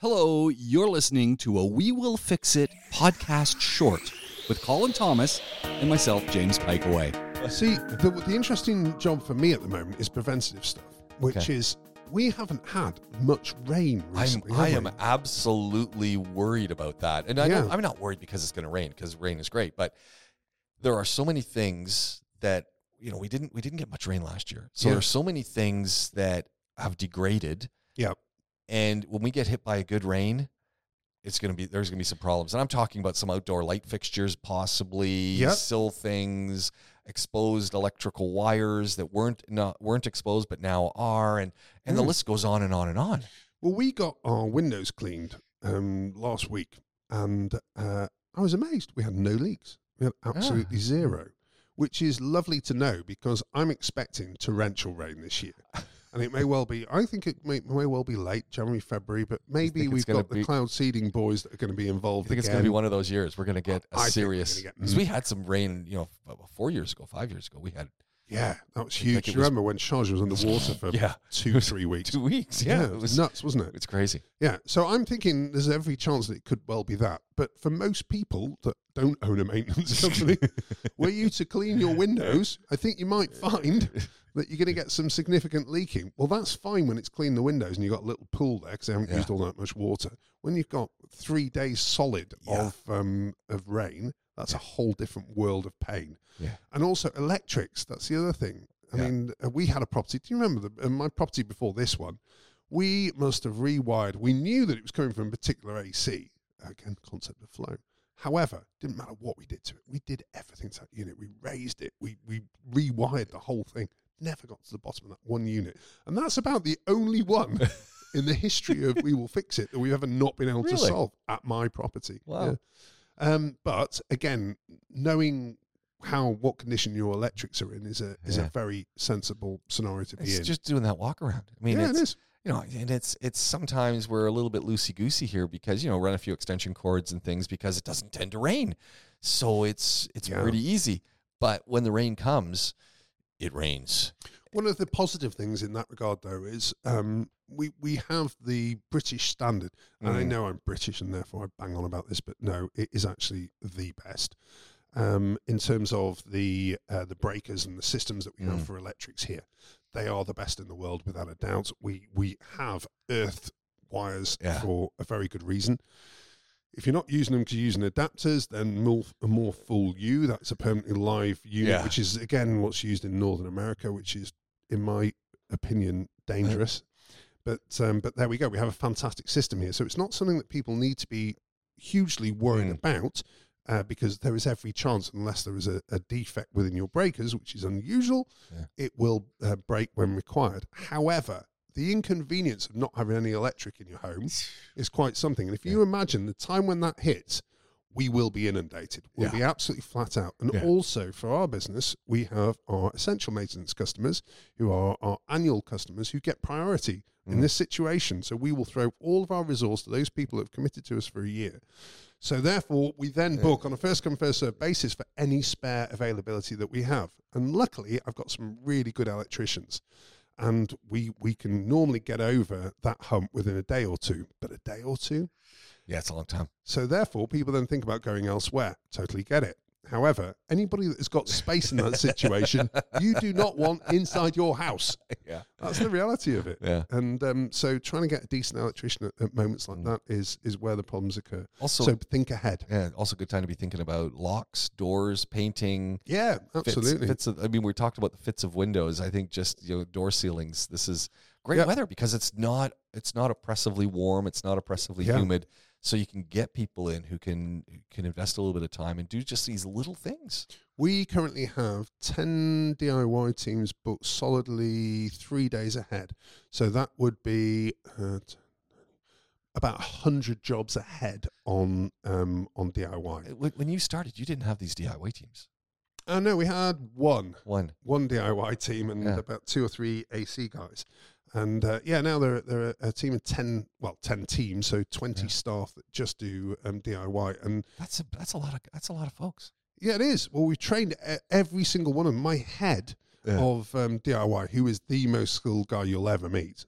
Hello, you're listening to a We Will Fix It podcast short with Colin Thomas and myself, James Piecowye. See, the, the interesting job for me at the moment is preventative stuff, which Okay. is we haven't had much rain I'm, recently. I have am we? absolutely worried about that. And I don't, Yeah. I'm not worried because it's going to rain because rain is great, but there are so many things that you know we didn't we didn't get much rain last year. So Yeah. there's so many things that have degraded Yeah. And when we get hit by a good rain, it's going to be there's going to be some problems. And I'm talking about some outdoor light fixtures possibly, Yep. sill things, exposed electrical wires that weren't not weren't exposed but now are and and the Mm. list goes on and on and on. Well, we got our windows cleaned um, last week, and uh, I was amazed. We had no leaks. We had absolutely Ah. zero, which is lovely to know because I'm expecting torrential rain this year. And it may well be, I think it may, may well be late, January, February, but maybe we've got the cloud seeding boys that are going to be involved. I think it's going to be one of those years. We're going to get I a serious because we mm. had some rain. You know, four years ago, five years ago, we had Yeah, that was huge. it you was- remember when Sharjah was underwater for yeah two, three weeks? two weeks. Yeah, Yeah, it was nuts, wasn't it? It's crazy. Yeah, so I'm thinking there's every chance that it could well be that. But for most people that don't own a maintenance company, were you to clean your windows, I think you might find that you're going to get some significant leaking. Well, that's fine when it's clean the windows and you've got a little pool there because they haven't Yeah. used all that much water. When you've got three days solid Yeah. of um, of rain, that's a whole different world of pain. Yeah. And also electrics. That's the other thing. I Yeah. mean, uh, we had a property. Do you remember the, uh, my property before this one? We must have rewired. We knew that it was coming from a particular AC. Again, concept of flow. However, didn't matter what we did to it. We did everything to that unit. We raised it. We we rewired the whole thing. Never got to the bottom of that one unit, and that's about the only one in the history of We Will Fix It that we've ever not been able to solve at my property. Wow. Yeah. Um, but again, knowing how what condition your electrics are in is a is Yeah. a very sensible scenario to be It's in. just doing that walk around. I mean, yeah, it's it is. You know, and it's it's sometimes we're a little bit loosey goosey here because you know run a few extension cords and things because it doesn't tend to rain, so it's it's Yeah. pretty easy. But when the rain comes, it rains. One of the positive things in that regard, though, is um, we we have the British standard, and I Mm. know I'm British and therefore I bang on about this, but no, it is actually the best um, in terms of the uh, the breakers and the systems that we have Mm. for electrics here. They are the best in the world, without a doubt. We we have earth wires Yeah. for a very good reason. If you're not using them because you're using adapters, then more, more fool you. That's a permanently live unit, Yeah. which is again what's used in Northern America, which is, in my opinion, dangerous. But um, but there we go. We have a fantastic system here, so it's not something that people need to be hugely worried Mm. about. Uh, because there is every chance, unless there is a, a defect within your breakers, which is unusual, Yeah. it will uh, break when required. However, the inconvenience of not having any electric in your home is quite something. And if you imagine the time when that hits, we will be inundated. We'll Yeah. be absolutely flat out. And Yeah. also for our business, we have our essential maintenance customers who are our annual customers who get priority in Mm. this situation. So we will throw all of our resource to those people who have committed to us for a year. So therefore, we then Yeah. book on a first come first served basis for any spare availability that we have. And luckily, I've got some really good electricians, and we we can normally get over that hump within a day or two. But a day or two, Yeah, it's a long time. so therefore, people then think about going elsewhere. Totally get it. However, anybody that has got space in that situation, you do not want inside your house. yeah, That's the reality of it. yeah. And um, so, trying to get a decent electrician at, at moments like Mm. that is is where the problems occur. Also, so think ahead. yeah, also good time to be thinking about locks, doors, painting. Yeah, absolutely. Fits of, I mean, we talked about the fits of windows. I think just you know door ceilings. This is great Yeah. weather because it's not it's not oppressively warm. It's not oppressively Yeah. humid. So you can get people in who can who can invest a little bit of time and do just these little things. We currently have 10 DIY teams booked solidly three days ahead. So that would be uh, about 100 jobs ahead on um, on DIY. When when you started, you didn't have these DIY teams. Oh, no, we had one. One. one DIY team and Yeah. about two or three AC guys. And uh, yeah, now they're they're a team of ten, well, ten teams, so twenty Yeah. staff that just do um, DIY. And That's a that's a lot of that's a lot of folks. yeah, it is. Well, we've trained every single one of them. My head Yeah. of um, DIY, who is the most skilled guy you'll ever meet,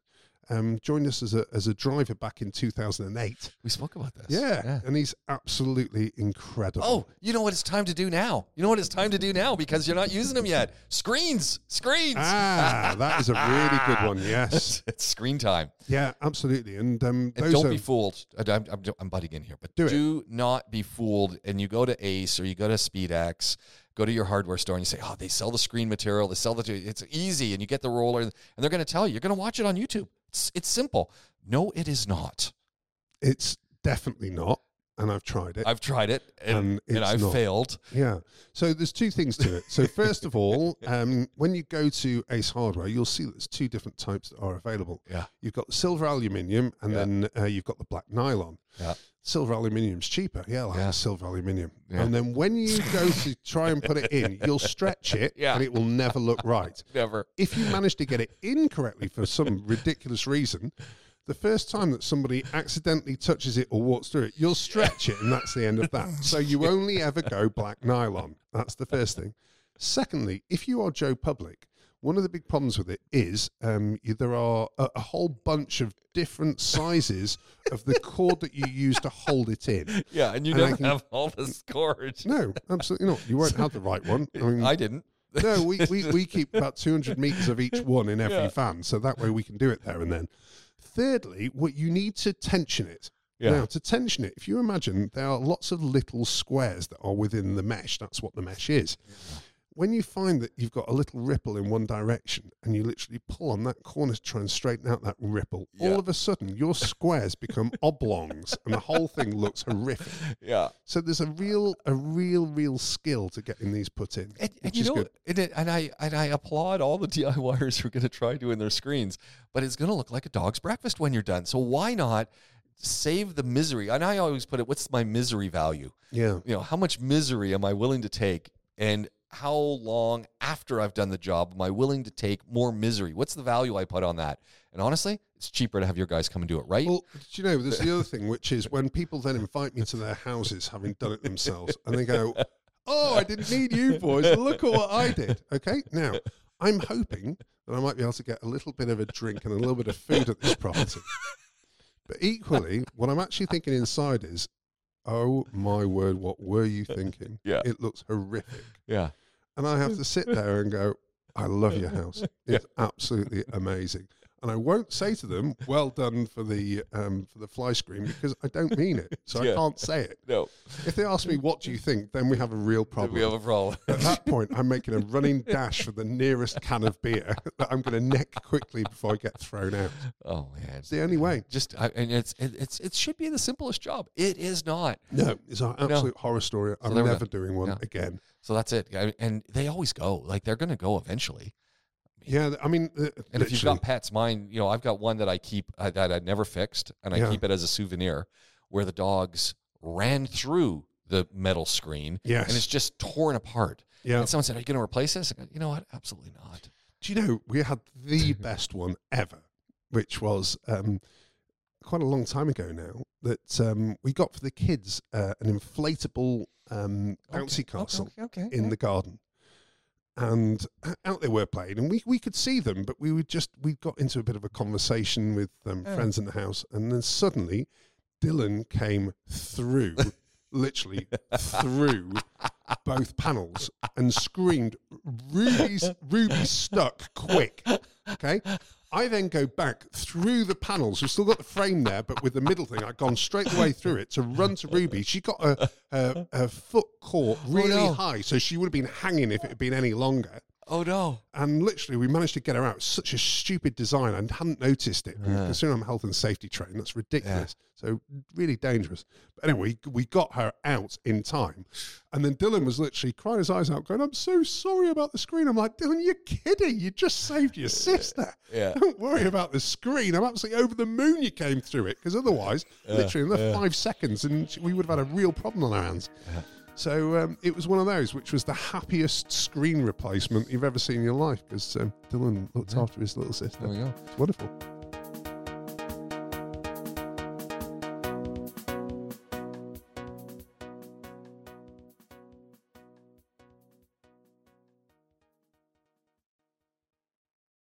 um, joined us as a as a driver back in 2008. We spoke about this. Yeah, and he's absolutely incredible. Oh, you know what it's time to do now? You know what it's time to do now because you're not using them yet? Screens, screens. ah, that is a really good one. Yes, it's screen time. yeah, absolutely. And um, And don't are be fooled. I'm, I'm, I'm butting in here, but Do do not be fooled. And you go to Ace or you go to SpeedX, go to your hardware store and you say, "Oh, they sell the screen material. They sell the. It's easy." And you get the roller, and they're going to tell you you're going to watch it on YouTube. It's it's simple. No, it is not. it's definitely not, and I've tried it. I've tried it and, And and, I've not. failed. Yeah. So there's two things to it. So first of all, um, when you go to Ace Hardware, you'll see that there's two different types that are available. Yeah. You've got the silver aluminium, and Yeah. then uh, you've got the black nylon. Yeah. Silver aluminium's cheaper. Yeah, like Yeah. silver aluminium. Yeah. And then when you go to try and put it in, you'll stretch it, Yeah. and it will never look right. Never. If you manage to get it incorrectly for some ridiculous reason, the first time that somebody accidentally touches it or walks through it, you'll stretch it, and that's the end of that. So you only ever go black nylon. That's the first thing. Secondly, if you are Joe Public, one of the big problems with it is um, you, there are a, a whole bunch of different sizes of the cord that you use to hold it in. Yeah, and you And never can- have all the scores. No, absolutely not. You won't have the right one. I mean, I didn't. no, we, we, we keep about 200 meters of each one in every Yeah. fan, so that way we can do it there and then. Thirdly, what you need to tension it. Yeah. Now, to tension it, if you imagine there are lots of little squares that are within the mesh, that's what the mesh is. When you find that you've got a little ripple in one direction and you literally pull on that corner to try and straighten out that ripple, Yeah. all of a sudden your squares become oblongs and the whole thing looks horrific. Yeah. So there's a real, a real, real skill to getting these put in, And, and which you is know, good. and, and I and I applaud all the DIYers who are going to try doing their screens, but it's going to look like a dog's breakfast when you're done. So why not save the misery? And I always put it, what's my misery value? Yeah. You know, how much misery am I willing to take, and how long after I've done the job am I willing to take more misery? What's the value I put on that? And honestly, it's cheaper to have your guys come and do it, right? Well, you know, there's the other thing, which is when people then invite me to their houses, having done it themselves, and they go, "Oh, I didn't need you boys. Look at what I did." Okay, now I'm hoping that I might be able to get a little bit of a drink and a little bit of food at this property. But equally, what I'm actually thinking inside is, "Oh my word, what were you uh, thinking? Yeah. it looks horrific." yeah. And I have to sit there and go, I love your house. It's absolutely amazing. And I won't say to them, well done for the um, for the fly screen because I don't mean it. So Yeah. I can't say it. No, If they ask me, what do you think? Then we have a real problem. we have a problem. At that point, I'm making a running dash for the nearest can of beer that I'm going to neck quickly before I get thrown out. oh man, It's the only way. just I, and it's it, it's it should be the simplest job. It is not. No, it's an absolute horror story. I'm go. never doing one Yeah. again. So that's it. I- And they always go. Like they're going to go eventually. Yeah, I mean, uh, And if you've got pets, mine, you know, I've got one that I keep uh, that I never fixed, and I Yeah. keep it as a souvenir, where the dogs ran through the metal screen, yes, and it's just torn apart. yeah. And someone said, "Are you going to replace this?" I go, you know what? Absolutely not. Do you know we had the best one ever, which was um, quite a long time ago now. That um, we got for the kids uh, an inflatable um, bouncy castle Okay. okay, in the garden, and out they were playing, and we we could see them, but we would just we got into a bit of a conversation with um, Yeah. friends in the house, and then suddenly Dylan came through. Literally through both panels and screamed, "Ruby's Ruby stuck! Quick!" Okay. I then go back through the panels. We've still got the frame there, but with the middle thing, I've gone straight the way through it to run to Ruby. She got her, a, a foot caught oh, really no. high, so she would have been hanging if it had been any longer. Oh no. And literally, we managed to get her out. It's such a stupid design. I hadn't noticed it. And Yeah. Considering I'm health and safety trained, that's ridiculous. So really dangerous. But anyway, we got her out in time. And then Dylan was literally crying his eyes out, going, I'm so sorry about the screen. I'm like, Dylan, you're kidding. You just saved your sister. Yeah. Don't worry about the screen. I'm absolutely over the moon you came through it. Because otherwise, literally in the yeah. five seconds, and we would have had a real problem on our hands. So um, it was one of those, which was the happiest screen replacement you've ever seen in your life because um, Dylan looked Yeah. after his little sister. There we go. It's wonderful.